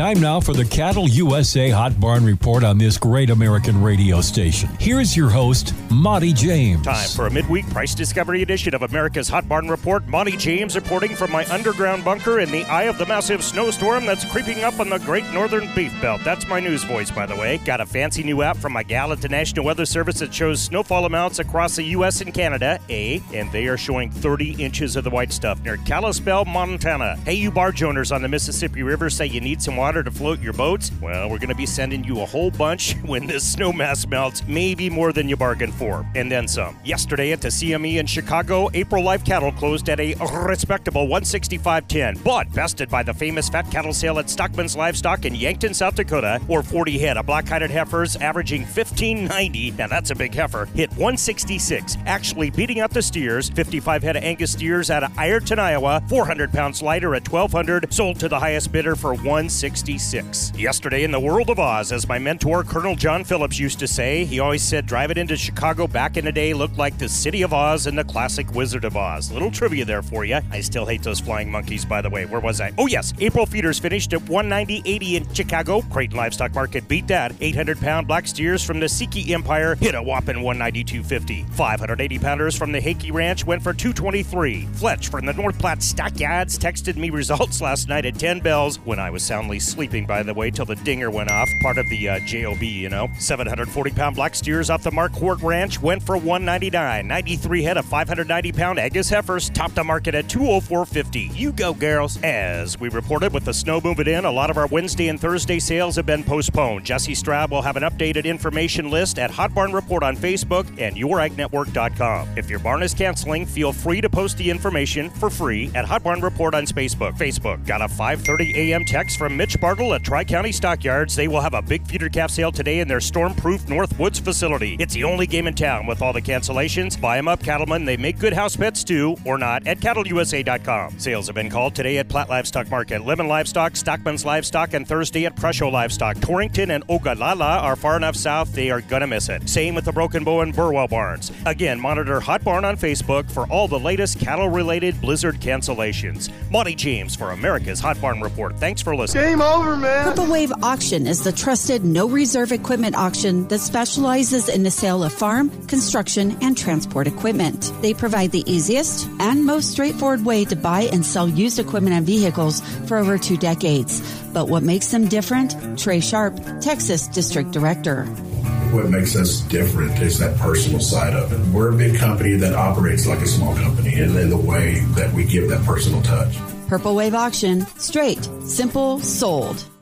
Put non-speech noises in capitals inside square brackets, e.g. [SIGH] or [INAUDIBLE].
Time now for the Cattle USA Hot Barn Report on this great American radio station. Here's your host, Monte James. Time for a midweek price discovery edition of America's Hot Barn Report. Monte James reporting from my underground bunker in the eye of the massive snowstorm that's creeping up on the Great Northern Beef Belt. That's my news voice, by the way. Got a fancy new app from my gal at the National Weather Service that shows snowfall amounts across the U.S. and Canada, A, and they are showing 30 inches of the white stuff near Kalispell, Montana. Hey, you barge owners on the Mississippi River say you need some water to float your boats? Well, we're going to be sending you a whole bunch [LAUGHS] when this snow mass melts, maybe more than you bargained for, and then some. Yesterday at the CME in Chicago, April live cattle closed at a respectable 165.10, but bested by the famous fat cattle sale at Stockman's Livestock in Yankton, South Dakota, or 40 head of black-hided heifers averaging 1590. Now that's a big heifer. Hit 166, actually beating out the steers. 55 head of Angus steers out of Ironton, Iowa, 400 pounds lighter at 1200, sold to the highest bidder for 166. Yesterday in the world of Oz, as my mentor Colonel John Phillips used to say, he always said drive it into Chicago back in the day looked like the City of Oz and the classic Wizard of Oz. Little trivia there for you. I still hate those flying monkeys, by the way. Where was I? Oh yes, April feeders finished at 190.80 in Chicago. Creighton Livestock Market beat that. 800 pound black steers from the Siki Empire hit a whopping 192.50. 580 pounders from the Hakey Ranch went for 223. Fletch from the North Platte Stockyards texted me results last night at 10 bells when I was soundly sleeping, by the way, till the dinger went off. Part of the uh, JOB, you know. 740 pound black steers off the Mark Marquardt Ranch went for 199. 93 head of 590 pound Angus heifers topped the market at 204.50. You go, girls. As we reported with the snow moving in, a lot of our Wednesday and Thursday sales have been postponed. Jesse Straub will have an updated information list at Hot Barn Report on Facebook and YourAgNetwork.com. If your barn is canceling, feel free to post the information for free at Hot Barn Report on Facebook. Facebook got a 5:30 a.m. text from Mitch Bartle at Tri County Stockyards. They will have a big feeder calf sale today in their storm-proof North Woods facility. It's the only game in town with all the cancellations. Buy them up, cattlemen. They make good house pets too, or not, at CattleUSA.com. Sales have been called today at Platt Livestock Market, Lemmon Livestock, Stockman's Livestock, and Thursday at Presho Livestock. Torrington and Ogallala are far enough south they are gonna miss it. Same with the Broken Bow and Burwell barns. Again, monitor Hot Barn on Facebook for all the latest cattle-related blizzard cancellations. Monte James for America's Hot Barn Report. Thanks for listening. Game over, man. Purple Wave Auction is the trusted no reserve equipment auction that specializes in the sale of farm, construction, and transport equipment. They provide the easiest and most straightforward way to buy and sell used equipment and vehicles for over two decades. But what makes them different? Trey Sharp, Texas District Director. What makes us different is that personal side of it. We're a big company that operates like a small company, and in the way that we give that personal touch. Purple Wave Auction, straight, simple, sold.